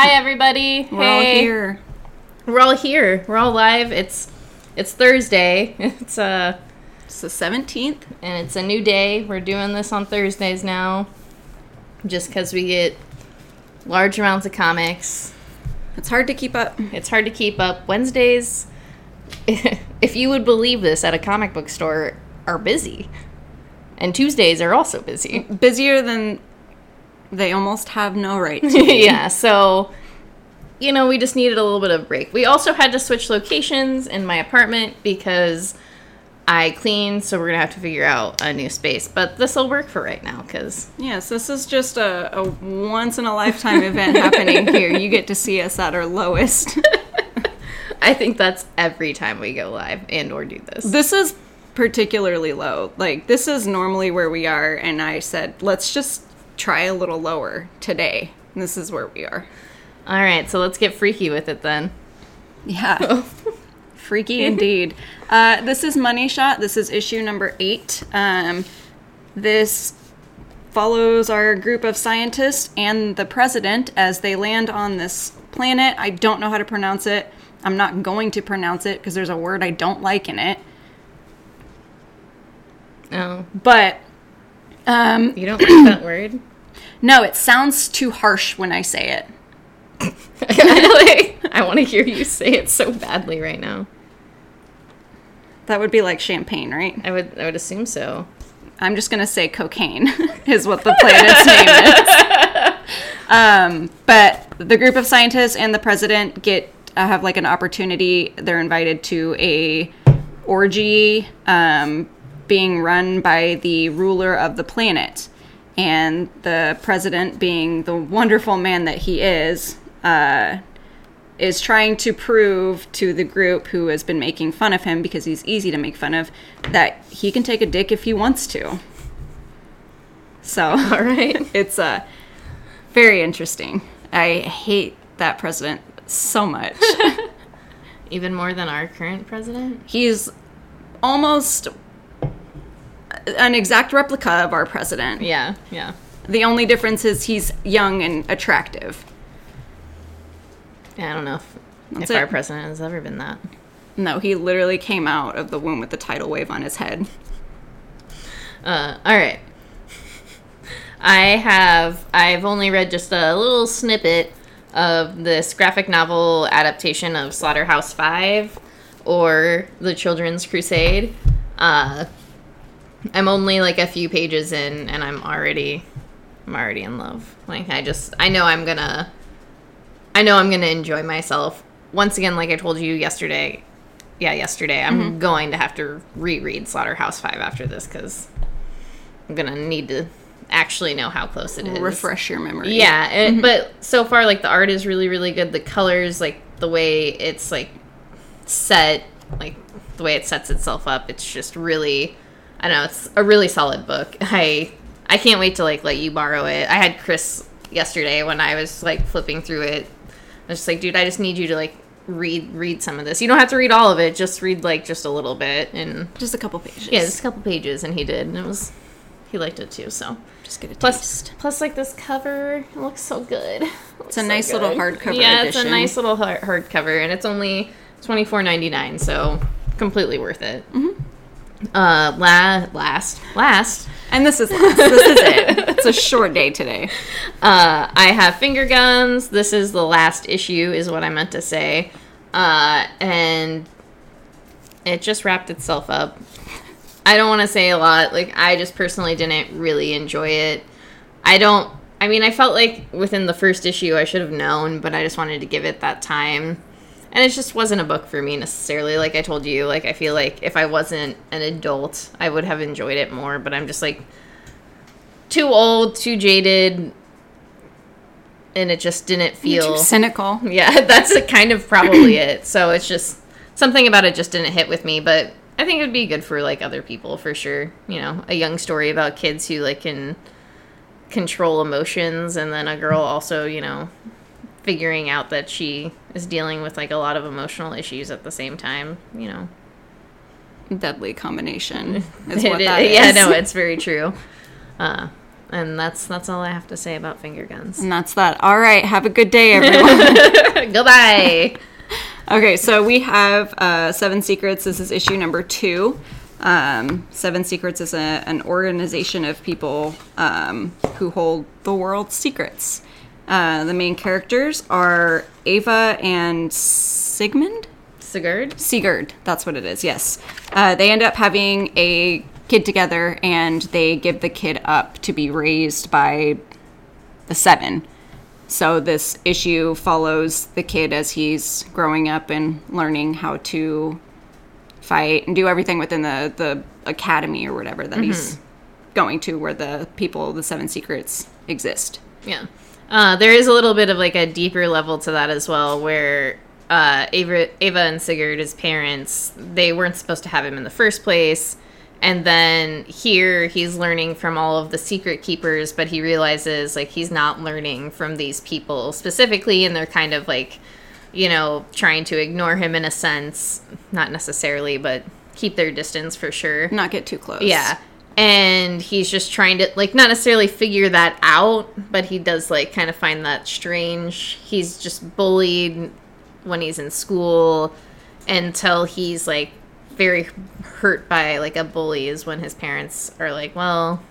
Hi everybody. We're all here. We're all here. We're all live. It's it's Thursday. It's uh It's the 17th. and it's a new day. We're doing this on Thursdays now. Just cuz we get large amounts of comics. It's hard to keep up. It's hard to keep up. Wednesdays if you would believe this at a comic book store are busy. And Tuesdays are also busy. Busier than they almost have no right yeah, so you know, we just needed a little bit of break. We also had to switch locations in my apartment because I cleaned, so we're gonna have to figure out a new space. But this will work for right now because Yes, this is just a, a once in a lifetime event happening here. You get to see us at our lowest. I think that's every time we go live and or do this. This is particularly low. Like this is normally where we are and I said, "Let's just try a little lower today." And this is where we are. All right, so let's get freaky with it then. Yeah. Freaky indeed. Uh, this is Money Shot. This is issue number eight. Um, this follows our group of scientists and the president as they land on this planet. I don't know how to pronounce it. I'm not going to pronounce it because there's a word I don't like in it. Oh, But um, you don't like that word? No, it sounds too harsh when I say it. I, I want to hear you say it so badly right now. That would be like champagne, right? I would I would assume so. I'm just gonna say cocaine is what the planet's name is. Um, but the group of scientists and the president get uh, have like an opportunity. They're invited to a orgy um, being run by the ruler of the planet, and the president, being the wonderful man that he is, uh, is trying to prove to the group who has been making fun of him because he's easy to make fun of that he can take a dick if he wants to. So All right. it's uh, very interesting. I hate that president so much. Even more than our current president? He's almost an exact replica of our president. Yeah, yeah. The only difference is he's young and attractive. Yeah, I don't know if, That's if our president has ever been that. No, he literally came out of the womb with the tidal wave on his head. Uh, all right. I have I've only read just a little snippet of this graphic novel adaptation of Slaughterhouse Five or The Children's Crusade. Uh, I'm only like a few pages in, and I'm already I'm already in love. Like I just I know I'm gonna I know I'm gonna enjoy myself. Once again, like I told you yesterday, yeah, yesterday, I'm mm-hmm. going to have to reread Slaughterhouse Five after this because I'm gonna need to actually know how close it is. Refresh your memory. Yeah, it, mm-hmm. but so far, like the art is really, really good. The colors, like the way it's like set, like the way it sets itself up, it's just really, I don't know, it's a really solid book. I I can't wait to like let you borrow it. I had Chris yesterday when I was like flipping through it. I was just like, dude, I just need you to like read read some of this. You don't have to read all of it. Just read like just a little bit and Just a couple pages. yeah, just a couple pages, and he did, and it was he liked it too. So. Just get a Plus, taste. plus, like this cover, it looks so good. It's a nice little hardcover Yeah, it's a nice little hard hardcover, and it's only twenty four ninety nine, so completely worth it. Mm-hmm. Uh, la- last, last, And this is last. this is it. It's a short day today. uh, I have finger guns. This is the last issue, is what I meant to say, uh, and it just wrapped itself up. I don't want to say a lot. Like, I just personally didn't really enjoy it. I don't. I mean, I felt like within the first issue I should have known, but I just wanted to give it that time. And it just wasn't a book for me necessarily. Like I told you, like I feel like if I wasn't an adult, I would have enjoyed it more. But I'm just like too old, too jaded, and it just didn't feel. Too cynical. Yeah, that's kind of probably it. So it's just something about it just didn't hit with me, but I think it would be good for like other people for sure. You know, a young story about kids who like can control emotions and then a girl also, you know, figuring out that she is dealing with like a lot of emotional issues at the same time, you know. Deadly combination is what It- that is. yeah, no, it's very true. Uh, And that's that's all I have to say about finger guns. And that's that. All right. Have a good day, everyone. Goodbye. okay, so we have uh, Seven Secrets. This is issue number two. Um, Seven Secrets is a, an organization of people um, who hold the world's secrets. Uh, the main characters are Ava and Sigmund? Sigurd. Sigurd, that's what it is, yes. Uh, they end up having a kid together and they give the kid up to be raised by the seven. So this issue follows the kid as he's growing up and learning how to fight and do everything within the, the academy or whatever that he's going to where the people, the seven secrets exist. Yeah. Uh, there is a little bit of like a deeper level to that as well, where uh, Ava, Ava and Sigurd, his parents, they weren't supposed to have him in the first place. And then here he's learning from all of the secret keepers, but he realizes like he's not learning from these people specifically, and they're kind of like, you know, trying to ignore him in a sense. Not necessarily, but keep their distance for sure. Not get too close. Yeah. And he's just trying to like not necessarily figure that out, but he does like kind of find that strange. He's just bullied when he's in school until he's like very hurt by like a bully is when his parents are like, "Well,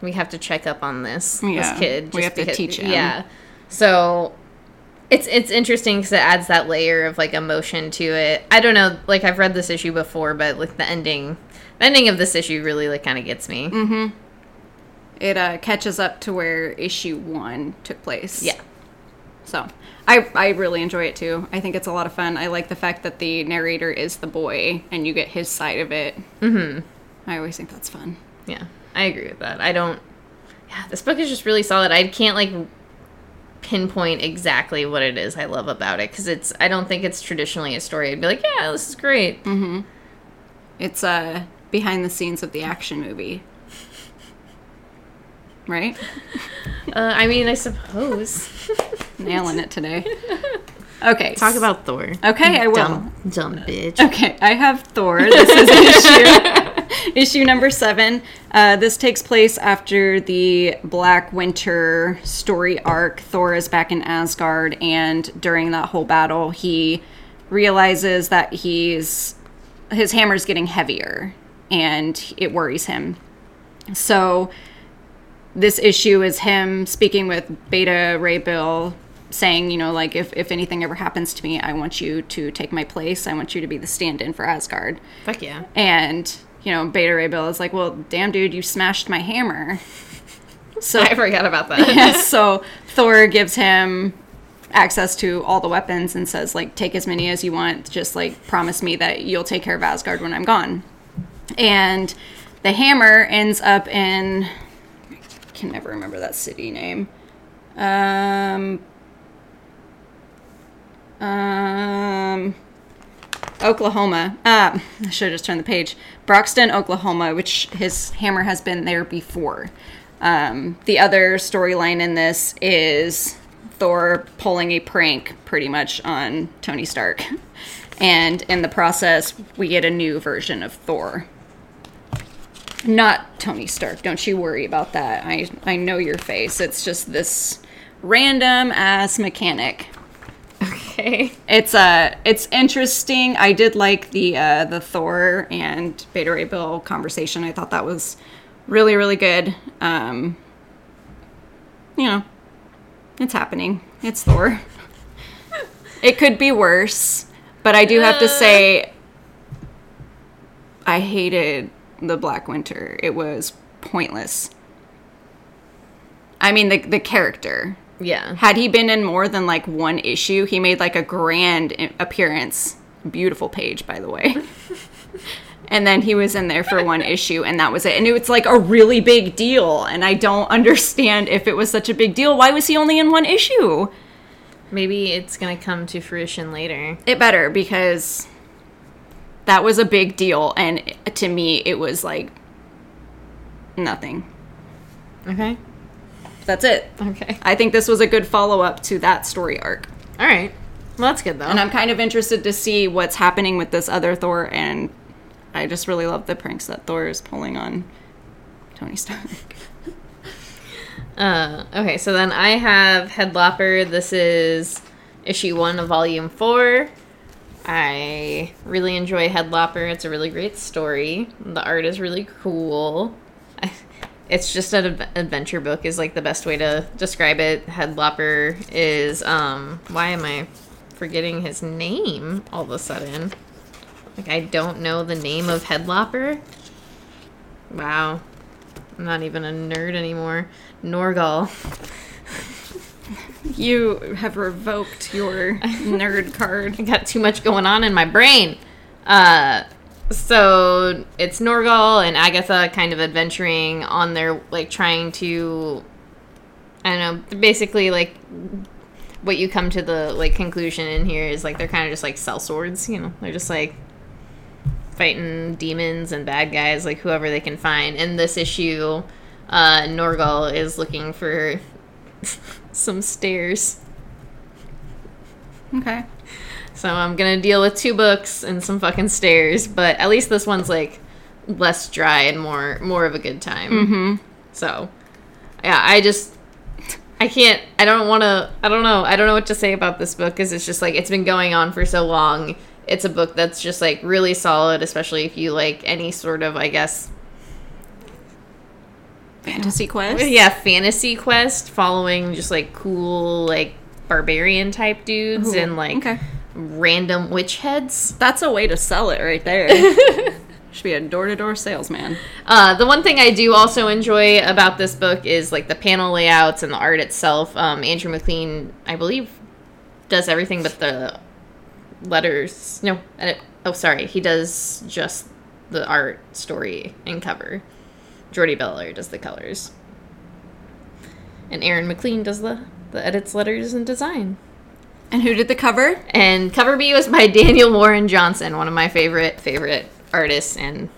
we have to check up on this Yeah, this kid. we have to teach him. Yeah. So it's it's interesting because it adds that layer of like emotion to it. I don't know, like I've read this issue before, but like the ending, ending of this issue really like kind of gets me. Mm-hmm. It uh, catches up to where issue one took place. Yeah, So I I really enjoy it too. I think it's a lot of fun. I like the fact that the narrator is the boy and you get his side of it. Mm-hmm. I always think that's fun. yeah, I agree with that. I don't. Yeah, this book is just really solid. I can't like pinpoint exactly what it is I love about it because it's. I don't think it's traditionally a story. I'd be like, yeah, this is great. Mm-hmm. It's uh behind the scenes of the action movie. Right? Uh, I mean, I suppose. Nailing it today. Okay. Talk about Thor. Okay, I will. Dumb, dumb bitch. Okay, I have Thor. This is issue issue number seven. Uh, this takes place after the Black Winter story arc. Thor is back in Asgard, and during that whole battle, he realizes that he's his hammer's getting heavier, and it worries him. So this issue is him speaking with Beta Ray Bill, saying, you know, like if, if anything ever happens to me, I want you to take my place. I want you to be the stand-in for Asgard. Fuck yeah. And you know, Beta Ray Bill is like, well, damn, dude, you smashed my hammer. So I forgot about that. yes, so Thor gives him access to all the weapons and says like take as many as you want just like promise me that you'll take care of Asgard when I'm gone. And the hammer ends up in I can never remember that city name. Um um Oklahoma. Uh, I should have just turned the page. Broxton, Oklahoma, which his hammer has been there before. Um, the other storyline in this is Thor pulling a prank pretty much on Tony Stark. And in the process, we get a new version of Thor. Not Tony Stark. Don't you worry about that. I, I know your face. It's just this random ass mechanic okay. it's uh it's interesting. I did like the uh the Thor and Beta Ray Bill conversation. I thought that was really really good. Um you know, it's happening. It's Thor. it could be worse, but I do have to say I hated the Black Winter. It was pointless. I mean the the character. Yeah. Had he been in more than like one issue, he made like a grand appearance. Beautiful page, by the way. and then he was in there for one issue, and that was it. And it was like a really big deal. And I don't understand if it was such a big deal. Why was he only in one issue? Maybe it's gonna come to fruition later. It better because that was a big deal. And to me, it was like nothing. Okay. That's it. Okay. I think this was a good follow up to that story arc. All right. Well, that's good though. And I'm kind of interested to see what's happening with this other Thor, and I just really love the pranks that Thor is pulling on Tony Stark. Uh, okay, so then I have Headlopper. This is issue one of volume four. I really enjoy Headlopper. It's a really great story. The art is really cool. It's just an adventure book is like the best way to describe it. Headlopper is um why am I forgetting his name all of a sudden? Like I don't know the name of Headlopper. Wow. I'm not even a nerd anymore. Norgal. You have revoked your nerd card. I got too much going on in my brain. Uh, so it's Norgal and Agatha kind of adventuring on their like trying to I don't know, basically like what you come to the like conclusion in here is like they're kind of just like sell swords, you know. They're just like fighting demons and bad guys like whoever they can find. In this issue, uh Norgal is looking for some stairs. Okay. So I'm gonna deal with two books and some fucking stairs, but at least this one's like less dry and more more of a good time. Mm-hmm. So yeah, I just I can't. I don't want to. I don't know. I don't know what to say about this book because it's just like it's been going on for so long. It's a book that's just like really solid, especially if you like any sort of, I guess, Fantasy Quest. yeah, fantasy quest following just like cool like barbarian type dudes Ooh, and like okay. random witch heads. That's a way to sell it right there. Should be a door to door salesman. Uh, the one thing I do also enjoy about this book is like the panel layouts and the art itself. Um, Andrew MacLean, I believe, does everything but the letters. No, edit. Oh, sorry, he does just the art, story, and cover. Jordie Bellaire does the colors, and Aaron McLean does the the edits, letters, and design. And who did the cover? And cover B was by Daniel Warren Johnson, one of my favorite favorite artists and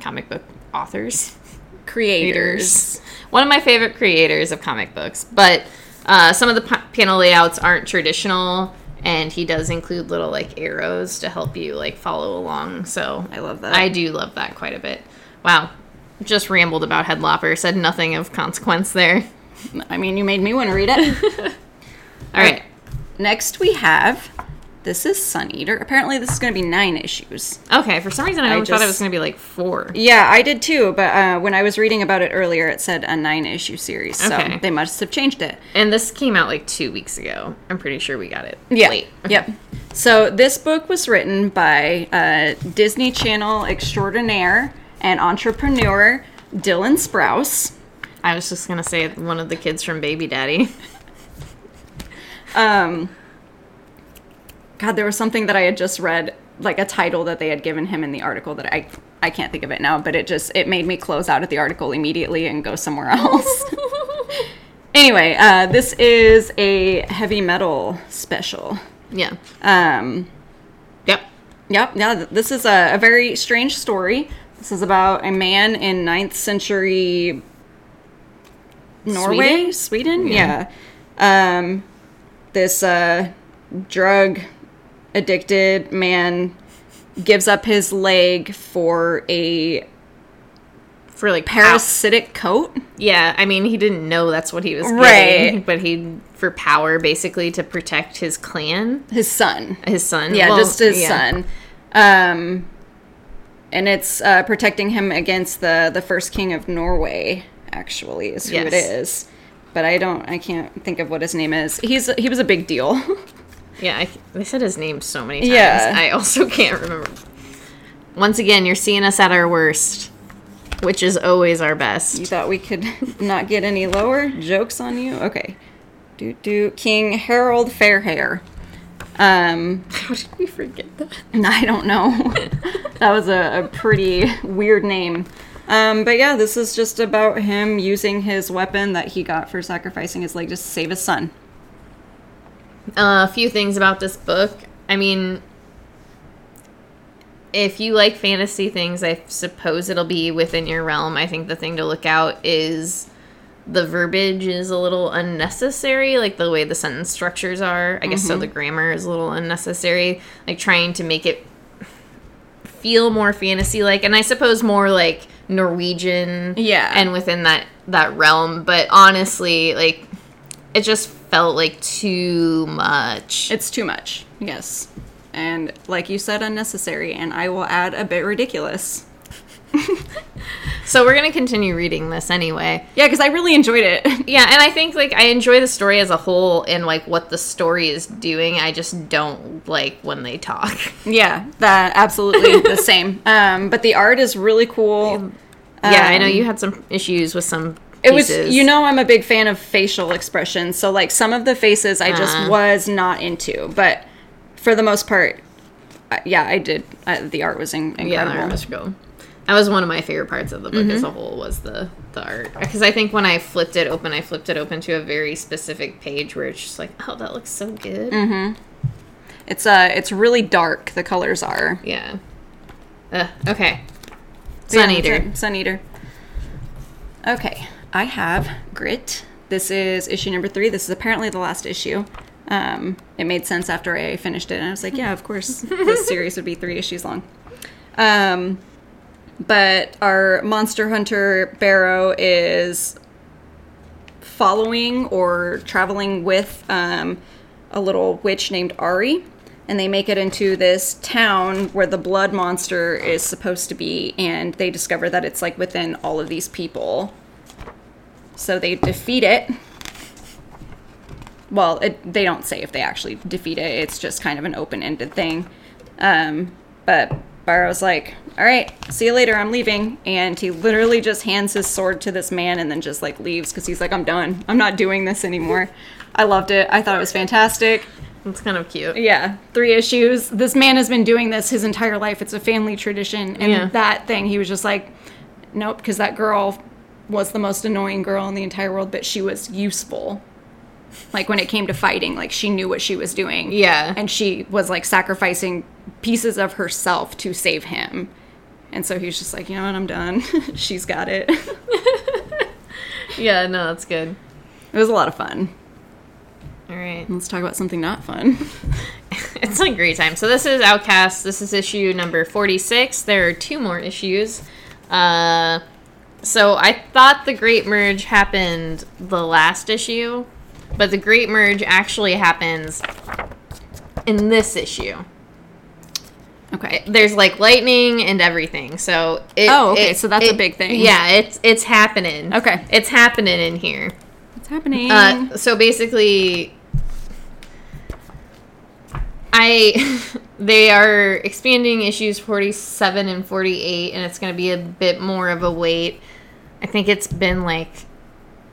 comic book authors. Creators. One of my favorite creators of comic books, but uh, some of the pa- panel layouts aren't traditional, and he does include little like arrows to help you like follow along. So I love that. I do love that quite a bit. Wow, just rambled about Headlopper, said nothing of consequence there. I mean, you made me want to read it. All right, Next, we have this is Sun Eater. Apparently, this is going to be nine issues. okay. For some reason, I, I always thought it was going to be like four. Yeah, I did too, but uh, when I was reading about it earlier, it said a nine issue series. So Okay. they must have changed it. And this came out like two weeks ago. I'm pretty sure we got it Yeah. late. Yep. So this book was written by uh, Disney Channel extraordinaire and entrepreneur Dylan Sprouse. I was just gonna say one of the kids from Baby Daddy. Um, God, there was something that I had just read, like a title that they had given him in the article that I I can't think of it now, but it just it made me close out of the article immediately and go somewhere else. anyway, uh, this is a heavy metal special. yeah. Um, Yep. Yep. Yeah. This is a, a very strange story. This is about a man in 9th century Norway, Sweden. Yeah. Um, this uh, drug addicted man gives up his leg for a For like parasitic coat. Yeah, I mean he didn't know that's what he was Right. but he for power basically to protect his clan, His son. his son. Yeah, Well, just his yeah. son. Um, and it's uh, protecting him against the the first king of Norway. Actually, is who it Yes. is. But I don't. I can't think of what his name is. He's he was a big deal. Yeah, I, they said his name so many times. Yeah. I also can't remember. Once again, you're seeing us at our worst, which is always our best. you thought we could not get any lower? Jokes on you? Okay. Do do King Harald Fairhair. Um, How did we forget that? I don't know. that was a, a pretty weird name. Um, but yeah, this is just about him using his weapon that he got for sacrificing his leg to save his son. Uh, a few things about this book. I mean, if you like fantasy things, I suppose it'll be within your realm. I think the thing to look out is the verbiage is a little unnecessary, like the way the sentence structures are. I guess so mm-hmm. the grammar is a little unnecessary, like trying to make it feel more fantasy like and I suppose more like Norwegian, Yeah. and within that that realm. But honestly, like it just felt like too much. It's too much. Yes. And like you said, unnecessary. And I will add a bit ridiculous. So we're gonna continue reading this anyway. Yeah, because I really enjoyed it. Yeah, and I think like I enjoy the story as a whole and like what the story is doing. I just don't like when they talk. yeah, that absolutely the same. Um, but the art is really cool. yeah, I know Um, you had some issues with some. It was, you know, I'm a big fan of facial expressions. So, like, some of the faces I just Uh. was not into. But for the most part, uh, yeah, I did. Uh, the art was in- incredible. Yeah, that was cool. That was one of my favorite parts of the book as a whole was the the art because I think when I flipped it open, I flipped it open to a very specific page where it's just like, oh, that looks so good. Mm-hmm. It's uh, it's really dark. The colors are. Yeah. Uh, okay. Sun Yeah, Eater. Sun Eater. Okay, I have Grit. This is issue number three. This is apparently the last issue. Um, it made sense after I finished it, and I was like, yeah, of course, this series would be three issues long. Um, but our monster hunter Barrow is following or traveling with um, a little witch named Ari, and they make it into this town where the blood monster is supposed to be, and they discover that it's like within all of these people. So they defeat it. Well, it, they don't say if they actually defeat it. It's just kind of an open-ended thing. Um, but Barrow's like, "All right, see you later. I'm leaving," and he literally just hands his sword to this man and then just like leaves because he's like, "I'm done. I'm not doing this anymore." I loved it. I thought it was fantastic. It's kind of cute. Yeah, three issues. This man has been doing this his entire life. It's a family tradition. And Yeah. that thing, he was just like, nope, because that girl was the most annoying girl in the entire world, but she was useful. Like when it came to fighting, like she knew what she was doing. Yeah. And she was like sacrificing pieces of herself to save him. And so he was just like, you know what, I'm done. She's got it. it Yeah, no, that's good. It was a lot of fun. All right. Let's talk about something not fun. It's a great time. So this is Outcast. This is issue number 46. There are two more issues. Uh, so I thought the Great Merge happened the last issue, but the Great Merge actually happens in this issue. Okay. There's like lightning and everything. So it, Oh, okay, it- so that's a big thing. Yeah, it's it's happening. Okay. It's happening in here. What's happening? Uh, so basically, I they are expanding issues 47 and 48 and it's going to be a bit more of a wait. I think it's been like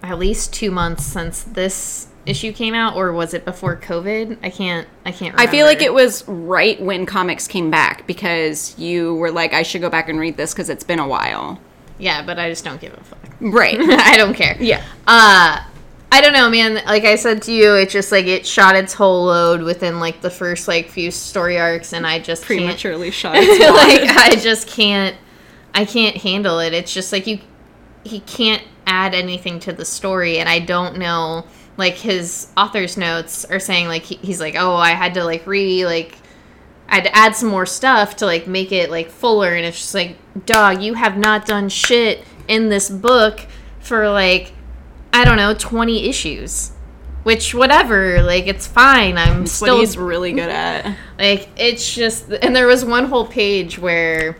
at least 2 months since this issue came out or was it before COVID? I can't I can't remember. I feel like it was right when comics came back because you were like, I should go back and read this because it's been a while. Yeah, but I just don't give a fuck. Right. I don't care. Yeah. Uh I don't know, man. Like I said to you, it's just like it shot its whole load within like the first like few story arcs, and I just can't. Prematurely shot. like its wad. I just can't. I can't handle it. It's just like you. He can't add anything to the story, and I don't know. Like his author's notes are saying, like he, he's like, oh, I had to like re like. I had to add some more stuff to like make it like fuller, and it's just like, dog, you have not done shit in this book for like I don't know, 20 issues. Which whatever, like it's fine. I'm That's still what he's really good at. like it's just and there was one whole page where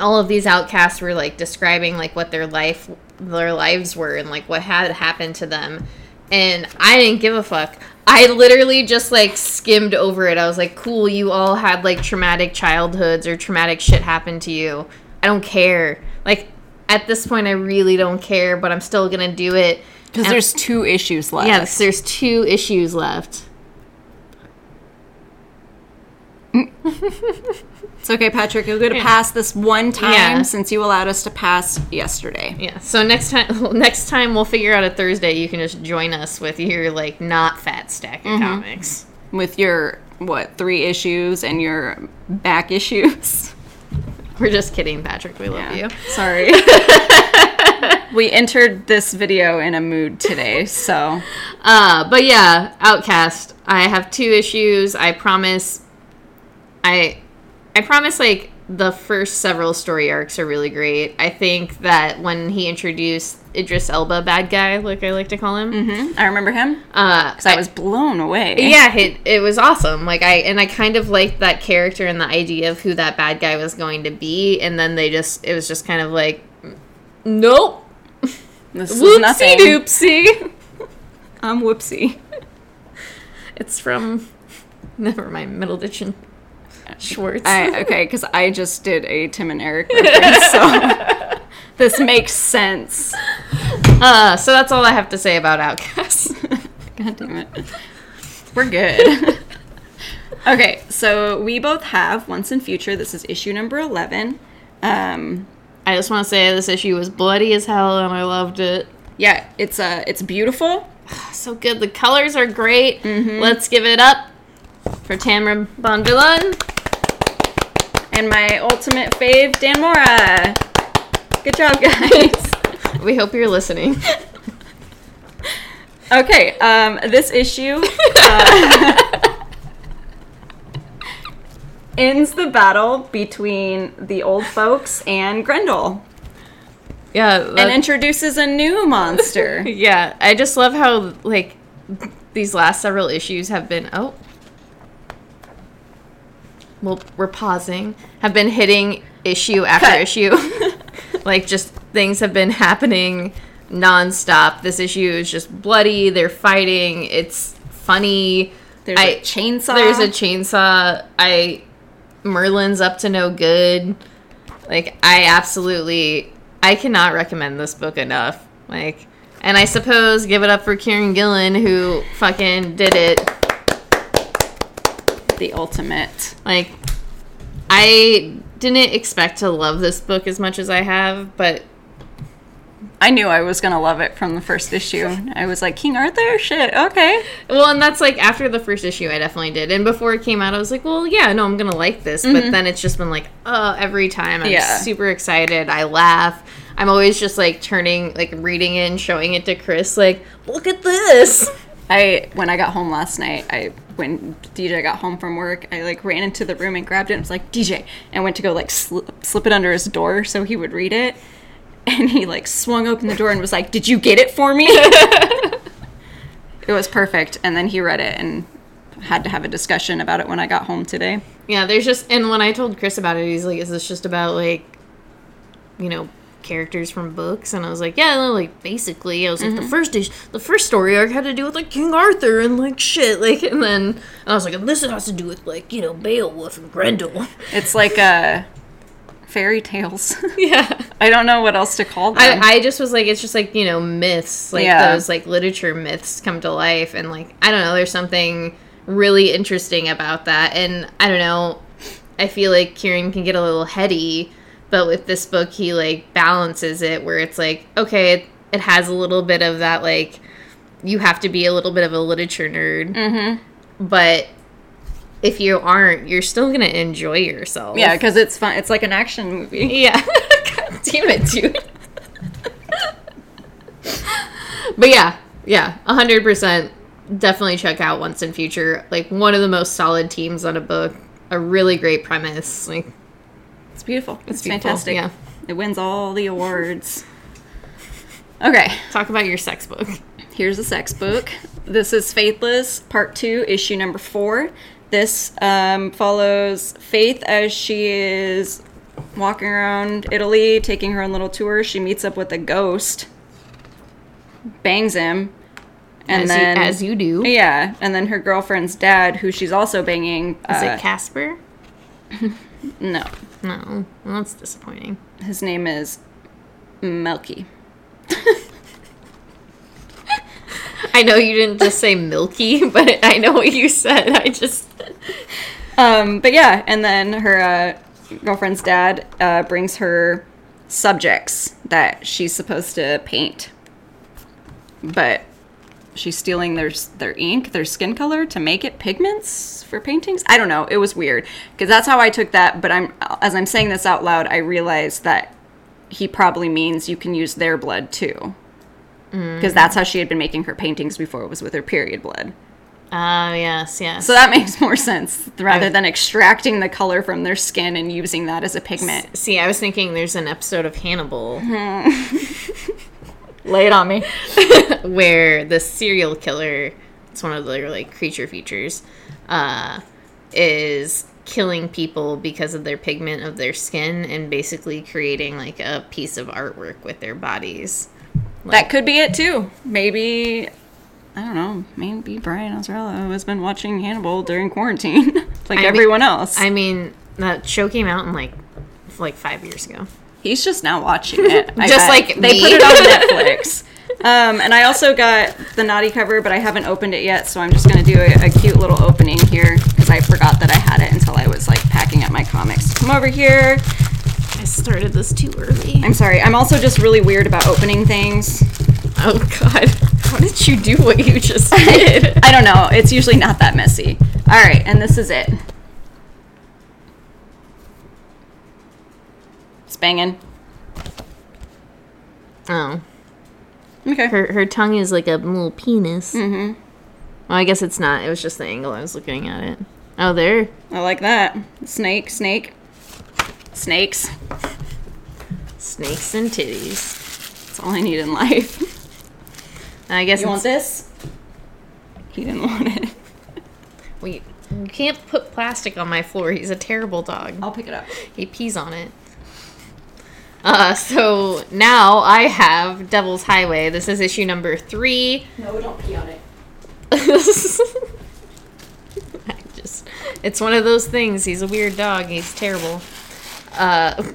all of these outcasts were like describing like what their life their lives were and like what had happened to them. And I didn't give a fuck. I literally just like skimmed over it. I was like, "Cool, you all had like traumatic childhoods or traumatic shit happen to you. I don't care." Like at this point I really don't care, but I'm still going to do it. Because there's two issues left. Yes, there's two issues left. It's okay, Patrick. You'll get a Yeah. pass this one time Yeah. since you allowed us to pass yesterday. Yeah. So next time, next time we'll figure out a Thursday. You can just join us with your like not fat stack of comics. With your, what, three issues and your back issues? We're just kidding, Patrick. We love you. Sorry. we entered this video in a mood today, so. Uh, but yeah, Outcast. I have two issues. I promise. I, I promise. Like the first several story arcs are really great. I think that when he introduced Idris Elba, bad guy, like I like to call him, mm-hmm. I remember him uh, because I was blown away. yeah, it, it was awesome. Like I and I kind of liked that character and the idea of who that bad guy was going to be, and then they just it was just kind of like, nope, this is whoopsie nothing. doopsie. I'm whoopsie. It's from, never mind, Middleditch and Schwartz. I, okay, because I just did a Tim and Eric reference, so this makes sense. uh, so that's all I have to say about Outcasts. God damn it. We're good. okay, so we both have Once and Future. This is issue number 11. Um, I just want to say this issue was bloody as hell, and I loved it. yeah, it's uh, it's beautiful. So good. The colors are great. Let's give it up for Tamara Bonvillain. And my ultimate fave, Dan Mora. Good job, guys. We hope you're listening. okay, um, this issue uh, ends the battle between the old folks and Grendel Yeah, and introduces a new monster. yeah. I just love how like these last several issues have been. Oh, well, we're pausing. Have been hitting issue after Cut. issue. like just things have been happening nonstop. This issue is just bloody. They're fighting. It's funny. There's I- a chainsaw. There's a chainsaw. I Merlin's up to no good. Like I absolutely I cannot recommend this book enough. Like and I suppose give it up for Kieron Gillen who fucking did it. The ultimate. Like I didn't expect to love this book as much as I have, but I knew I was gonna love it from the first issue. I was like, King Arthur? Shit, okay. well, and that's like after the first issue, I definitely did. And before it came out, I was like, well, yeah, no, I'm gonna like this. But mm-hmm. then it's just been like, oh, every time I'm Yeah. super excited. I laugh. I'm always just like turning, like reading it and showing it to Chris, like, look at this. I when I got home last night, I when DJ got home from work, I like ran into the room and grabbed it and was like DJ, and went to go like slip, slip it under his door so he would read it, and he like swung open the door and was like, "Did you get it for me?" it was perfect, and then he read it and had to have a discussion about it when I got home today. Yeah, there's just, and when I told Chris about it, he's like, is this just about like, you know, characters from books? And I was like, yeah, like basically, I was like, the first ish, the first story arc had to do with like King Arthur and like shit, like, and then and I was like, and this has to do with like you know Beowulf and Grendel. It's like uh, fairy tales. yeah. I don't know what else to call them. I, I just was like, it's just like, you know, myths, like Yeah. those like literature myths come to life. And like, I don't know, there's something really interesting about that. And I don't know, I feel like Kieron can get a little heady, but with this book, he like balances it where it's like, okay, it, it has a little bit of that, like, you have to be a little bit of a literature nerd. Mm-hmm. But if you aren't, you're still going to enjoy yourself. yeah, because it's fun. It's like an action movie. Yeah. God damn it, dude. but yeah, yeah, hundred percent. Definitely check out Once and Future. Like one of the most solid teams on a book. A really great premise. Like It's beautiful. It's, beautiful, fantastic. yeah. It wins all the awards. Okay, talk about your sex book. here's a sex book. This is Faithless, Part 2, issue number 4. This um, follows Faith as she is walking around Italy, taking her own little tour. She meets up with a ghost, bangs him, and as, then. you, as you do. yeah, and then her girlfriend's dad, who she's also banging. Is uh, it Casper? no, No. Well, that's disappointing. his name is Melky. I know you didn't just say Milky, but I know what you said. I just Um, but yeah, and then her uh, girlfriend's dad uh, brings her subjects that she's supposed to paint, but she's stealing their their ink, their skin color to make it pigments for paintings. I don't know. It was weird because that's how I took that. But I'm as I'm saying this out loud, I realized that he probably means you can use their blood too, because that's how she had been making her paintings before. It was with her period blood. Ah, yes, yes. So that makes more sense rather than extracting the color from their skin and using that as a pigment. See, I was thinking there's an episode of Hannibal Lay it on me. where the serial killer, it's one of their like creature features, uh, is killing people because of their pigment of their skin and basically creating like a piece of artwork with their bodies. That could be it too. Maybe I don't know. Maybe Brian Azzarello has been watching Hannibal during quarantine, like I mean- everyone else. I mean, that show came out in like like five years ago. He's just now watching it. I Just bet. like they me. put it on Netflix. Um, and I also got the naughty cover, but I haven't opened it yet, so I'm just gonna do a, a cute little opening here because I forgot that I had it until I was like packing up my comics. Come over here. I started this too early. I'm sorry. I'm also just really weird about opening things. Oh God, how did you do what you just did? I don't know. It's usually not that messy. All right, and this is it. Banging. oh, Okay. her her tongue is like a little penis. Mm-hmm. Well, I guess it's not. It was just the angle I was looking at it. Oh, there. I like that. Snake, snake. Snakes. Snakes and titties. That's all I need in life. I guess You want this? He didn't want it. Wait, you can't put plastic on my floor. He's a terrible dog. I'll pick it up. He pees on it. Uh, so now I have Devil's Highway. This is issue number three. No, don't pee on it. I just, it's one of those things. He's a weird dog. He's terrible. Uh,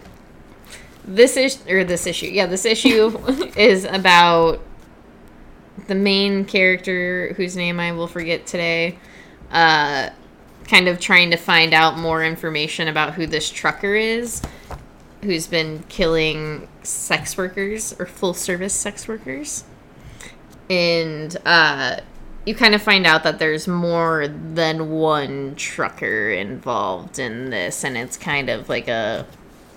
this issue, or this issue, yeah, this issue is about the main character whose name I will forget today. Uh, kind of trying to find out more information about who this trucker is, who's been killing sex workers or full service sex workers and uh, you kind of find out that there's more than one trucker involved in this, and it's kind of like a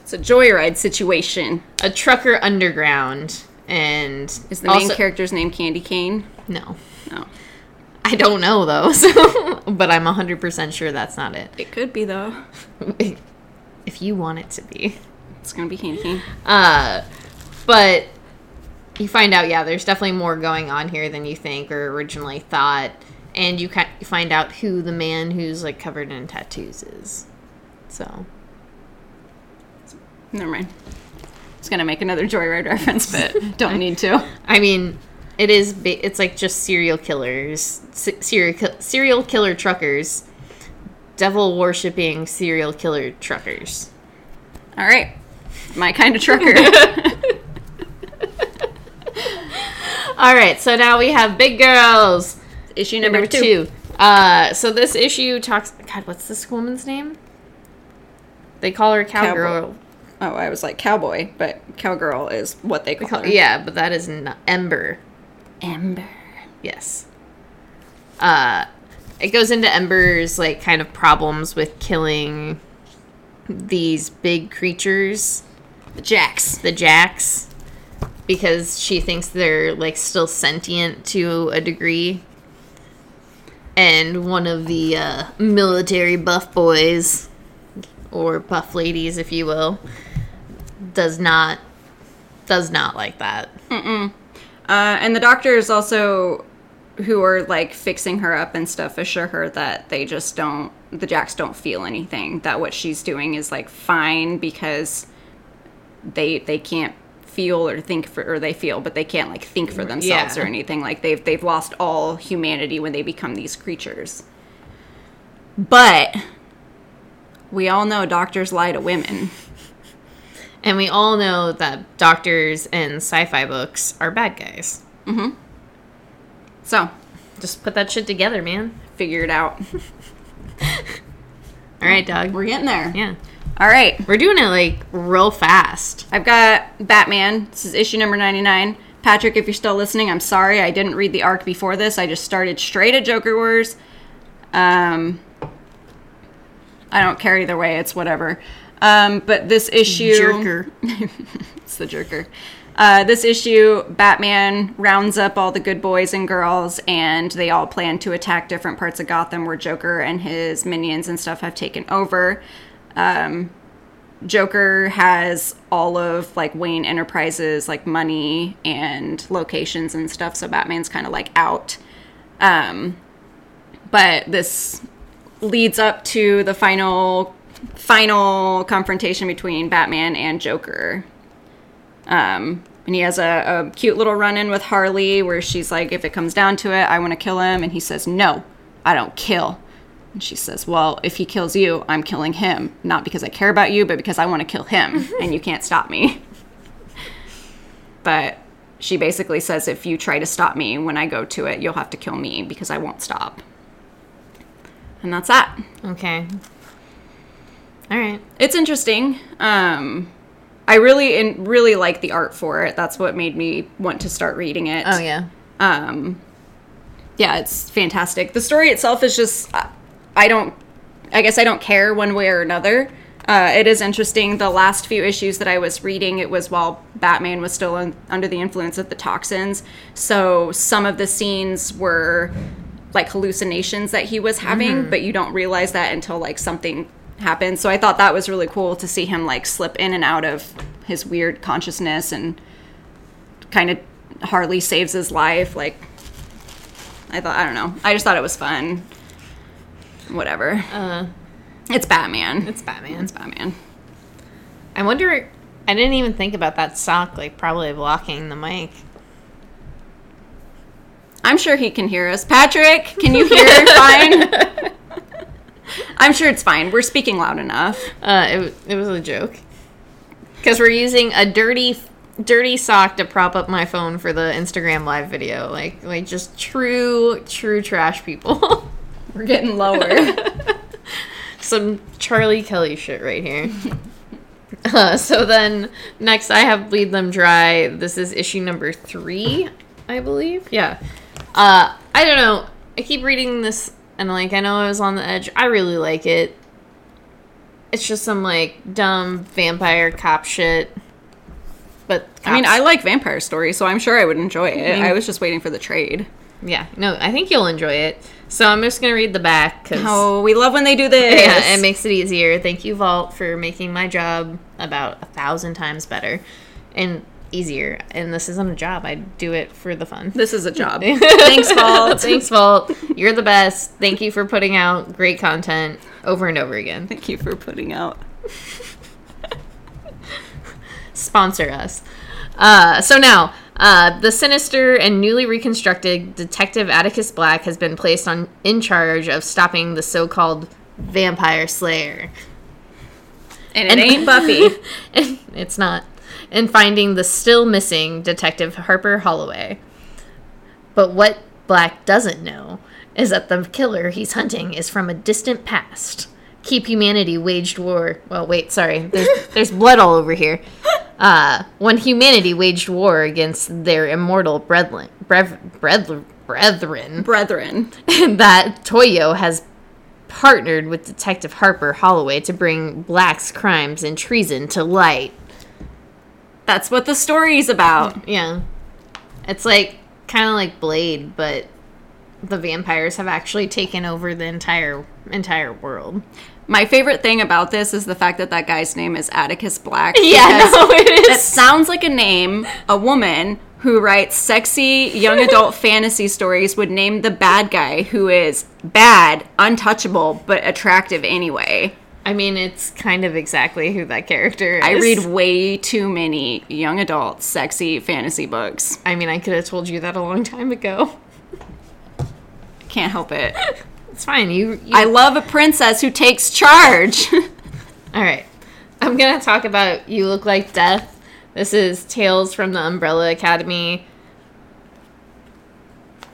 It's a joyride situation. a trucker underground. And Is the main character's name Candy Cane? No, No. I don't know though. So, but I'm hundred percent sure that's not it. It could be though. if you want it to be. It's gonna be Cane. Uh, but you find out, yeah, there's definitely more going on here than you think or originally thought, and you find out who the man who's like covered in tattoos is. So Never mind. I was gonna make another joyride reference, but don't need to. I mean, it is ba- it's like just serial killers, se- serial ki- serial killer truckers, devil worshipping serial killer truckers. All right, my kind of trucker. All right, so now we have big girls. Issue number, number two. two. Uh, so this issue talks. God, what's this woman's name? They call her cowgirl. Oh, I was like cowboy, but cowgirl is what they call, Call- her. yeah, but that is not Ember. Ember. Yes. Uh, it goes into Ember's like kind of problems with killing these big creatures, The Jacks. the Jacks, because she thinks they're like still sentient to a degree. And one of the uh, military buff boys, or buff ladies, if you will, does not does not like that. Uh, and the doctors also, who are like fixing her up and stuff, assure her that they just don't, the Jacks don't feel anything. That what she's doing is like fine because they they can't feel or think for, or they feel, but they can't like think for themselves Yeah. or anything. Like they've they've lost all humanity when they become these creatures. But we all know doctors lie to women. And we all know that doctors and sci-fi books are bad guys. mm-hmm So Just put that shit together, man. figure it out. All right, Doug. We're getting there. Yeah. All right. We're doing it like real fast. I've got Batman. This is issue number 99. Patrick, if you're still listening, I'm sorry. I didn't read the arc before this. I just started straight at Joker Wars. Um, I don't care either way. It's whatever. Um, but this issue. Jerker. it's the jerker. Uh, this issue, Batman rounds up all the good boys and girls, and they all plan to attack different parts of Gotham where Joker and his minions and stuff have taken over. Um, Joker has all of like Wayne Enterprises, like money and locations and stuff, so Batman's kind of like out. Um, but this leads up to the final final confrontation between Batman and Joker. Um, and he has a, a cute little run in with Harley where she's like, if it comes down to it, I want to kill him. And he says, no, I don't kill. And she says, well, if he kills you, I'm killing him. Not because I care about you, but because I want to kill him. and you can't stop me. but she basically says, if you try to stop me when I go to it, you'll have to kill me because I won't stop. And that's that. Okay. All right. It's interesting. Um, I really and really like the art for it. That's what made me want to start reading it. Oh yeah. Um, yeah, it's fantastic. The story itself is just I- don't I guess I don't care one way or another. Uh, it is interesting. The last few issues that I was reading, it was while Batman was still un- under the influence of the toxins. So some of the scenes were like hallucinations that he was having, but you don't realize that until like something happens. So I thought that was really cool to see him like slip in and out of his weird consciousness and kind of Harley saves his life. Like I thought, I don't know. I just thought it was fun. Whatever. Uh, It's Batman. it's Batman. It's Batman. I wonder. I didn't even think about that sock, like probably blocking the mic. I'm sure he can hear us. Patrick, can you hear fine? I'm sure it's fine. We're speaking loud enough. Uh, it, it was a joke. Because we're using a dirty, dirty sock to prop up my phone for the Instagram live video. Like, like just true, true trash people. We're getting lower. Some Charlie Kelly shit right here. Uh, so then next I have Bleed Them Dry. This is issue number three, I believe. Yeah. Uh, I don't know. I keep reading this and like I know I was on the edge. I really like it. It's just some like dumb vampire cop shit. But I mean, I like vampire stories, so I'm sure I would enjoy it. mean- I was just waiting for the trade. yeah no I think you'll enjoy it. So I'm just gonna read the back because Oh, we love when they do this. Yeah, it makes it easier. Thank you, Vault, for making my job about a thousand times better and easier. And this isn't a job; I do it for the fun. this is a job. Thanks, Vault. Thanks, Vault. You're the best. Thank you for putting out great content over and over again. Thank you for putting out. Sponsor us. Uh, so now, uh, the sinister and newly reconstructed Detective Atticus Black has been placed on in charge of stopping the so-called vampire slayer. And it ain't Buffy. It's not. And finding the still missing Detective Harper Holloway. But what Black doesn't know is that the killer he's hunting is from a distant past. Keep humanity waged war. Well, wait, sorry. There's, there's blood all over here. Uh, when humanity waged war against their immortal brethren, brev, brev, brethren, Brethren. that Toyo has partnered with Detective Harper Holloway to bring Black's crimes and treason to light. That's what the story's about. Yeah. It's like kind of like Blade, but the vampires have actually taken over the entire entire world. My favorite thing about this is the fact that that guy's name is Atticus Black. Yeah, because no, it It is. sounds like a name a woman who writes sexy young adult fantasy stories would name the bad guy who is bad, untouchable, but attractive anyway. I mean, it's kind of exactly who that character is. I read way too many young adult sexy fantasy books. I mean, I could have told you that a long time ago. Can't help it. It's fine. You, you I love a princess who takes charge. All right. I'm going to talk about You Look Like Death. This is Tales from the Umbrella Academy.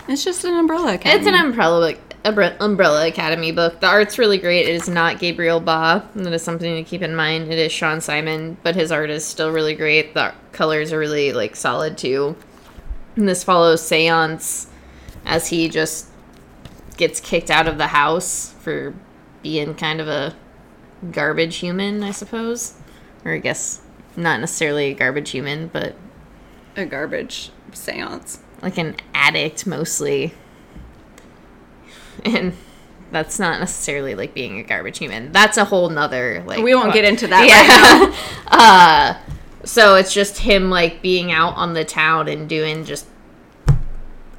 it's just an umbrella. Academy. It's an Umbrella Umbre- Umbrella Academy book. The art's really great. It is not Gabriel Ba. That is something to keep in mind. It is Shaun Simon, but his art is still really great. The colors are really like solid too. And this follows Seance as he just gets kicked out of the house for being kind of a garbage human, I suppose. Or I guess not necessarily a garbage human, but a garbage seance. like an addict mostly. And that's not necessarily like being a garbage human. That's a whole nother like We won't get into that yeah. uh so it's just him like being out on the town and doing just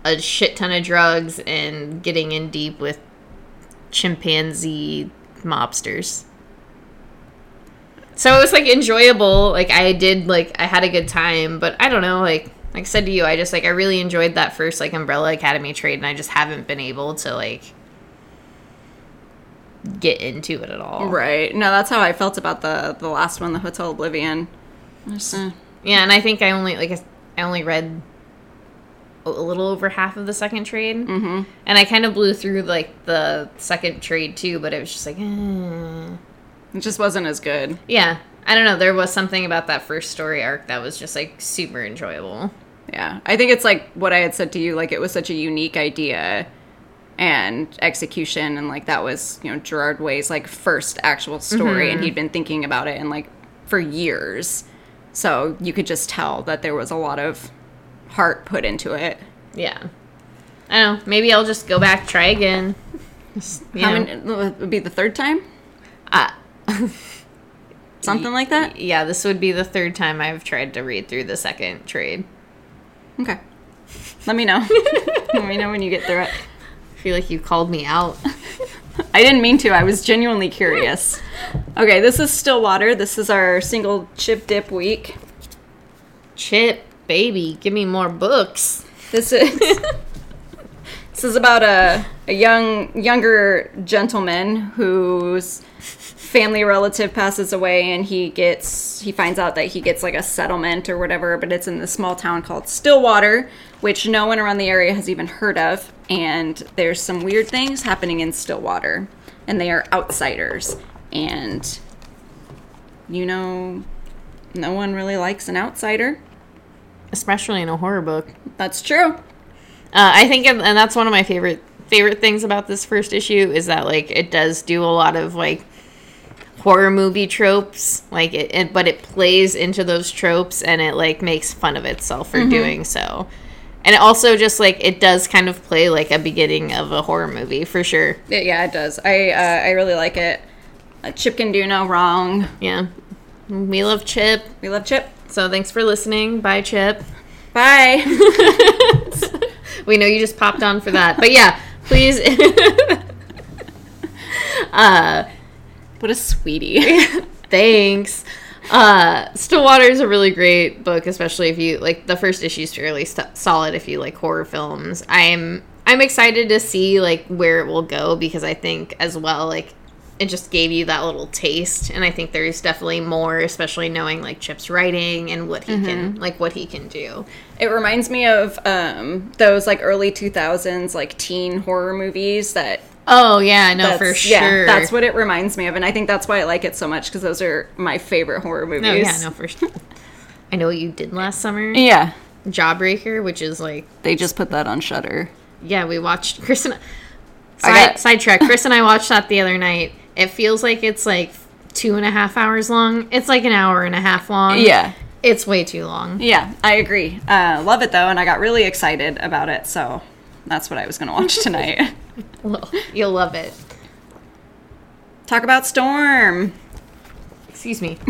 a shit ton of drugs and getting in deep with chimpanzee mobsters. So it was like enjoyable. Like I did like I had a good time, but I don't know, like like I said to you, I just like I really enjoyed that first like Umbrella Academy trade and I just haven't been able to like get into it at all. Right. No, that's how I felt about the the last one, the Hotel Oblivion. Just, uh, Yeah, and I think I only like I- I only read a a little over half of the second trade, mm-hmm. and I kind of blew through like the second trade too, but it was just like, eh. it just wasn't as good. yeah, I don't know. There was something about that first story arc that was just like super enjoyable. Yeah. I think it's like what I had said to you, like it was such a unique idea and execution and like that was, you know, Gerard Way's like first actual story and he'd been thinking about it and like for years. So you could just tell that there was a lot of heart put into it. Yeah, I don't know. Maybe I'll just go back, try again. Just, How know. many it would be the third time? Uh, Something like that? yeah, this would be the third time I've tried to read through the second trade. Okay. Let me know. Let me know when you get through it. I feel like you called me out. I didn't mean to. I was genuinely curious. Okay, this is Stillwater. This is our single chip dip week. Chip, baby, give me more books. This is this is about a a young younger gentleman whose family relative passes away and he gets he finds out that he gets like a settlement or whatever but it's in this small town called Stillwater which no one around the area has even heard of. And there's some weird things happening in Stillwater and they are outsiders. And you know no one really likes an outsider. Especially in a horror book. that's true. Uh, I think, and and that's one of my favorite favorite things about this first issue is that like it does do a lot of like horror movie tropes, like it, it but it plays into those tropes and it like makes fun of itself for doing so. And it also just like it does kind of play like a beginning of a horror movie for sure. Yeah, yeah, it does. I uh, I really like it. Uh, Chip can do no wrong. Yeah, we love Chip. We love Chip. So thanks for listening. Bye, Chip. Bye. We know you just popped on for that, but yeah, please. uh, what a sweetie. Thanks. Uh, Stillwater is a really great book, especially if you like the first issue is fairly st- solid if you like horror films. I'm I'm excited to see like where it will go because I think as well like it just gave you that little taste, and I think there's definitely more, especially knowing like Chip's writing and what he can like what he can do. it reminds me of um, those like early 2000s like teen horror movies that Oh yeah, no for sure. Yeah, that's what it reminds me of and I think that's why I like it so much because those are my favorite horror movies. No, yeah, no for sure. I know what you did last summer. Yeah. Jawbreaker, which is like They just put that on Shudder. Yeah, we watched Chris and I side, got- sidetrack. Chris and I watched that the other night. It feels like it's like two and a half hours long. It's like an hour and a half long. Yeah. it's way too long. Yeah, I agree. Uh, love it though, and I got really excited about it, so that's what I was going to watch tonight. Well, You'll love it. Talk about Storm. Excuse me.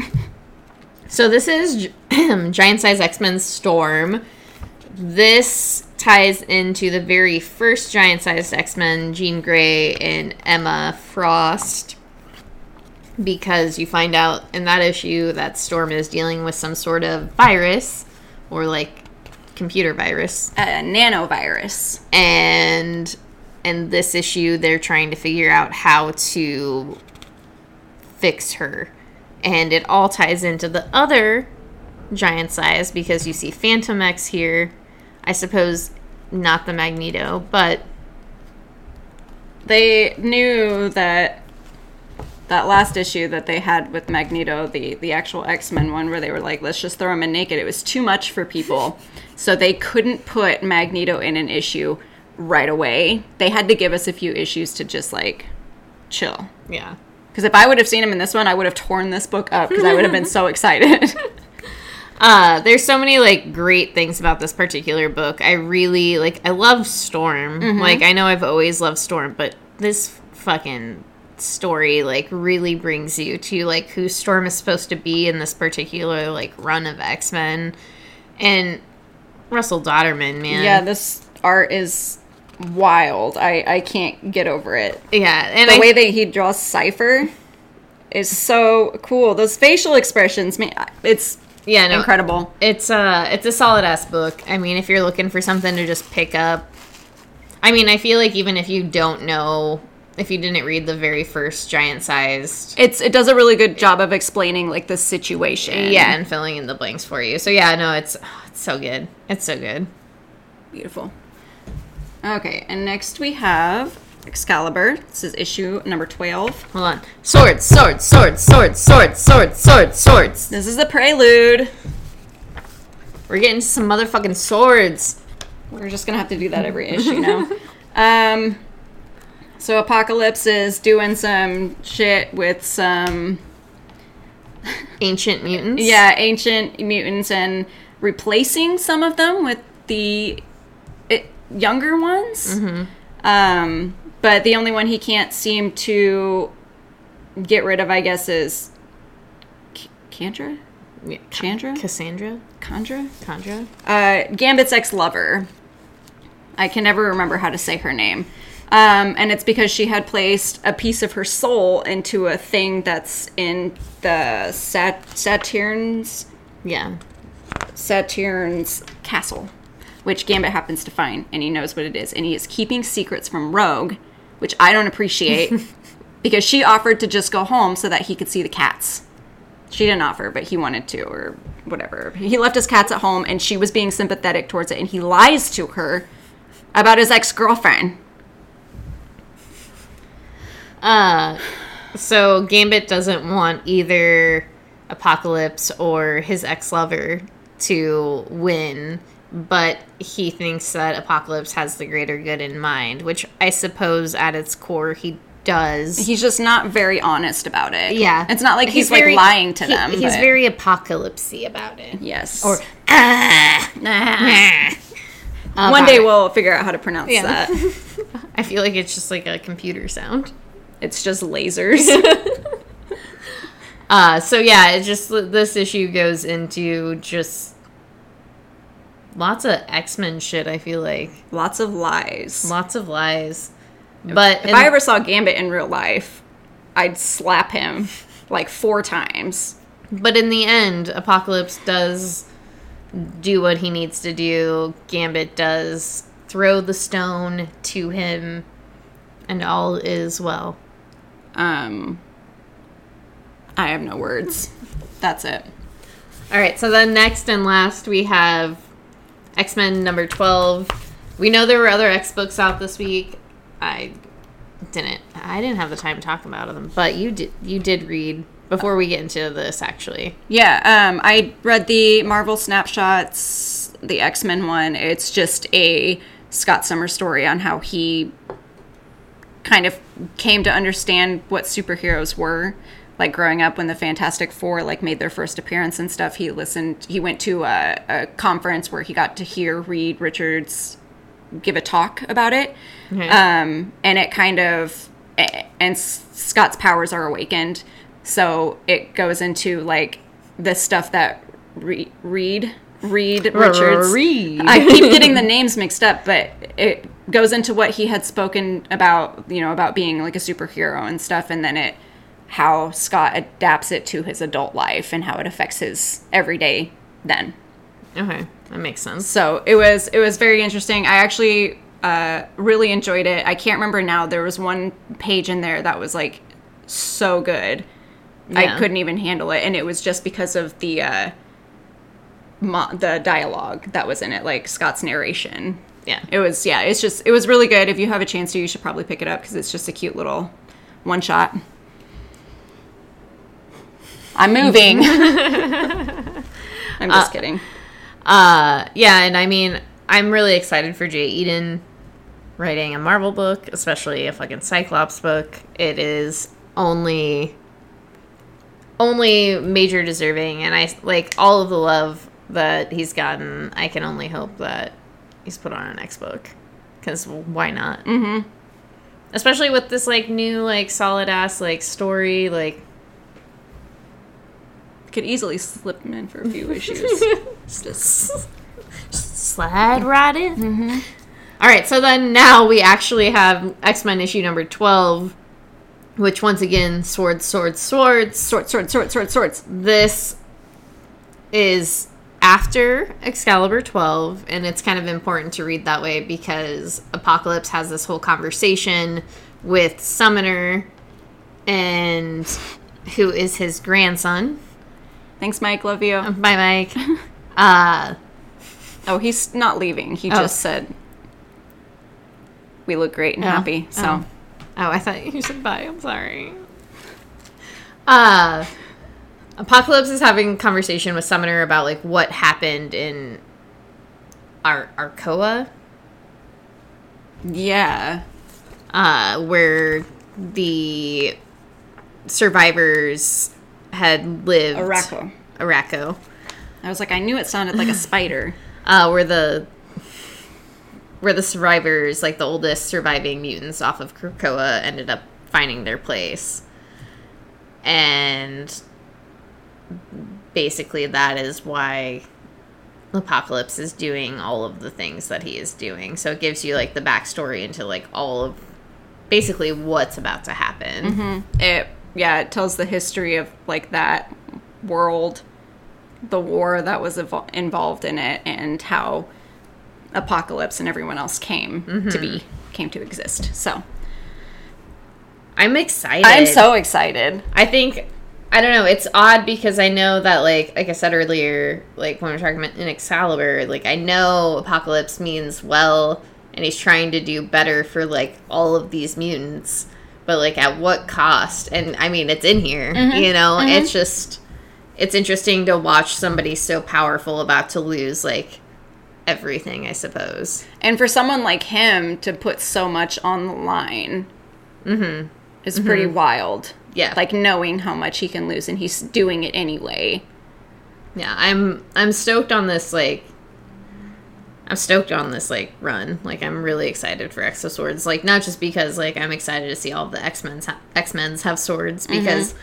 So this is Giant Size X Men Storm. This ties into the very first Giant Sized X Men, Jean Grey and Emma Frost, because you find out in that issue that Storm is dealing with some sort of virus or like computer virus. A nanovirus. and in this issue they're trying to figure out how to fix her. And it all ties into the other giant size because you see Phantomex here. I suppose not the magneto but They knew that that last issue that they had with Magneto, the the actual X Men one, where they were like, let's just throw him in naked. It was too much for people, so they couldn't put Magneto in an issue right away. They had to give us a few issues to just like chill. yeah Because if I would have seen him in this one, I would have torn this book up because I would have been so excited. Uh, there's so many like great things about this particular book. I really like. I love Storm. Mm-hmm. Like I know I've always loved Storm, but this fucking story like really brings you to like who Storm is supposed to be in this particular like run of X Men, and Russell Dauterman, man. Yeah, this art is wild. I I can't get over it. yeah, and The I, way that he draws Cypher is so cool. Those facial expressions, man, it's yeah, no, incredible. It's uh it's a solid ass book. I mean, if you're looking for something to just pick up, I mean, I feel like even if you don't know, if you didn't read the very first giant sized it's it does a really good job of explaining like the situation yeah and filling in the blanks for you so yeah no it's, oh, it's so good it's so good beautiful okay and next we have Excalibur. This is issue number 12. Hold on. Swords, swords, swords, swords, swords, swords, swords, swords. This is the prelude. We're getting some motherfucking swords. We're just going to have to do that every issue now. um, so Apocalypse is doing some shit with some Ancient mutants. yeah ancient mutants and replacing some of them with the it, younger ones. Um, but the only one he can't seem to get rid of, I guess, is K- Chandra. Yeah. Chandra. Cassandra, Chandra. Chandra. uh, Gambit's ex lover. I can never remember how to say her name. Um, and it's because she had placed a piece of her soul into a thing that's in the Sat- Saturn's Yeah. Saturn's castle, which Gambit happens to find, and he knows what it is, and he is keeping secrets from Rogue, which I don't appreciate because she offered to just go home so that he could see the cats. She didn't offer, but he wanted to, or whatever. He left his cats at home, and she was being sympathetic towards it, and he lies to her about his ex girlfriend. Uh, so Gambit doesn't want either Apocalypse or his ex lover to win, but he thinks that Apocalypse has the greater good in mind, which I suppose at its core he does. He's just not very honest about it. yeah, It's not like he's, very- like lying to he- them. He's but- very apocalypsy about it. Yes. Or ah, ah. One day we'll figure out how to pronounce Yeah. that. I feel like it's just like a computer sound. It's just lasers. Uh, so yeah, it just this issue goes into just lots of X Men shit. I feel like Lots of lies. lots of lies, but If I ever saw Gambit in real life, I'd slap him like four times. but in the end, Apocalypse does do what he needs to do. Gambit does throw the stone to him, and all is well. Um, I have no words. That's it. All right, so then next and last we have X Men number 12. We know there were other X books out this week. I didn't I didn't have the time to talk about them, but you did you did read before we get into this actually. Yeah, um, I read the Marvel snapshots, the X Men one. It's just a Scott Summers story on how he kind of came to understand what superheroes were. Like growing up when the Fantastic Four like made their first appearance and stuff, he listened. He went to a, a conference where he got to hear Reed Richards give a talk about it, um, and it kind of and Scott's powers are awakened, so it goes into like the stuff that Re- Reed Reed Richards. Reed. I keep getting the names mixed up, but it goes into what he had spoken about, you know, about being like a superhero and stuff, and then it how Scott adapts it to his adult life and how it affects his everyday then. Okay, that makes sense. So it was it was very interesting. I actually uh, really enjoyed it. I can't remember now. There was one page in there that was like so good. I couldn't even handle it, and it was just because of the uh, mo- the dialogue that was in it, like Scott's narration. Yeah. It was yeah. It's just it was really good. If you have a chance to, you should probably pick it up because it's just a cute little one shot. I'm moving. I'm just kidding. Uh yeah, and I mean, I'm really excited for Jay Edidin writing a Marvel book, especially a fucking Cyclops book. It is only only major deserving and I like all of the love that he's gotten, I can only hope that he's put on an next book. Because why not? Mm-hmm. Especially with this like new like solid ass like story like Could easily slip him in for a few issues. just slide right in. All right, so then now we actually have X Men issue number twelve, which once again swords, swords, swords. Swords, swords, swords, swords, swords. This is after Excalibur 12, and it's kind of important to read that way because Apocalypse has this whole conversation with Summoner and who is his grandson. Thanks, Mike. Love you. Bye, Mike. Uh, Oh, he's not leaving. He Oh. just said we look great and Oh. happy. So Oh. Oh, I thought you said bye. I'm sorry. Uh Apocalypse is having a conversation with Summoner about like what happened in Ar- Arcoa, yeah, uh, where the survivors had lived. Arakko. Arakko. I was like, I knew it sounded like a spider. Uh, where the where the survivors, like the oldest surviving mutants off of Krakoa, ended up finding their place. And basically that is why Apocalypse is doing all of the things that he is doing. So it gives you like the backstory into like all of basically what's about to happen. Mm-hmm. It yeah, it tells the history of like that world, the war that was evol- involved in it, and how Apocalypse and everyone else came to be, mm-hmm. came to exist. So I'm excited. I'm so excited. I think I don't know. It's odd because I know that, like, like I said earlier, like when we are talking about in Excalibur, like I know Apocalypse means well, and he's trying to do better for like all of these mutants, but like at what cost? And I mean, it's in here. Mm-hmm. You know, mm-hmm. it's just it's interesting to watch somebody so powerful about to lose like everything. I suppose. And for someone like him to put so much on the line mm-hmm. Is pretty mm-hmm. wild. Yeah. Like knowing how much he can lose and he's doing it anyway. Yeah, I'm I'm stoked on this like I'm stoked on this like run. Like I'm really excited for X of Swords. Like not just because like I'm excited to see all the X-Men's ha- X-Men's have swords mm-hmm. because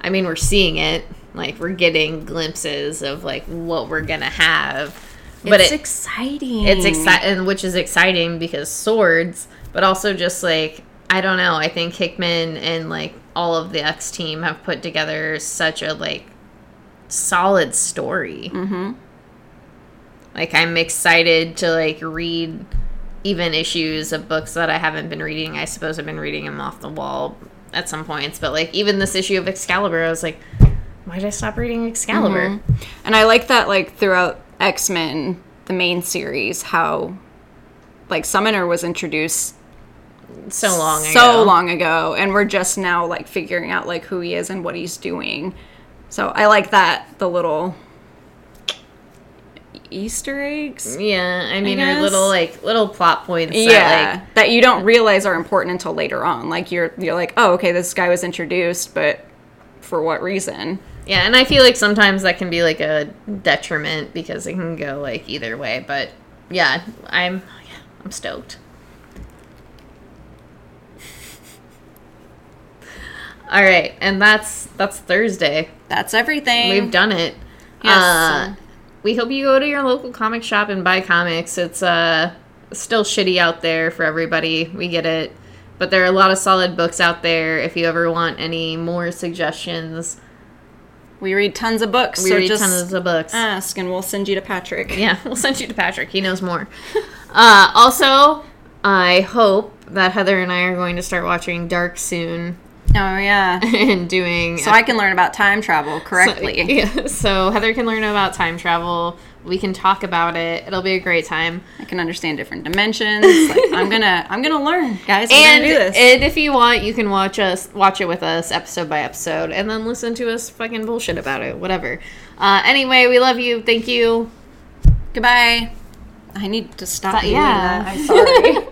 I mean we're seeing it. Like we're getting glimpses of like what we're going to have. But it's it, exciting. it's exciting which is exciting because swords, but also just like I don't know, I think Hickman and like all of the X team have put together such a like solid story. Mm-hmm. Like I'm excited to like read even issues of books that I haven't been reading. I suppose I've been reading them off the wall at some points, but like even this issue of Excalibur, I was like, why did I stop reading Excalibur? And I like that, like, throughout X Men, the main series, how, like, Summoner was introduced So long ago. so long ago, and we're just now, like, figuring out, like, who he is and what he's doing. So I like that, the little Easter eggs. Yeah, I mean, or little like little plot points. Yeah, That, that you don't realize are important until later on. Like you're you're like, oh, okay, this guy was introduced, but for what reason? yeah, and I feel like sometimes that can be like a detriment because it can go like either way. But yeah, I'm yeah, I'm stoked. All right, and that's that's Thursday. That's everything. We've done it. Yes. Uh, we hope you go to your local comic shop and buy comics. It's uh still shitty out there for everybody. We get it. But there are a lot of solid books out there. If you ever want any more suggestions, we read tons of books. we so read just tons of books. ask, and we'll send you to Patrick. yeah, we'll send you to Patrick. He knows more. uh, also, I hope that Heather and I are going to start watching Dark soon Oh yeah. and doing So I can learn about time travel correctly. So, yeah, so Heather can learn about time travel. We can talk about it. It'll be a great time. I can understand different dimensions. Like, I'm gonna I'm gonna learn, guys. I'm And, gonna do this. and if you want, you can watch us watch it with us episode by episode, and then listen to us fucking bullshit about it. Whatever. Uh, anyway, we love you. Thank you. Goodbye. I need to stop. But yeah. I'm sorry.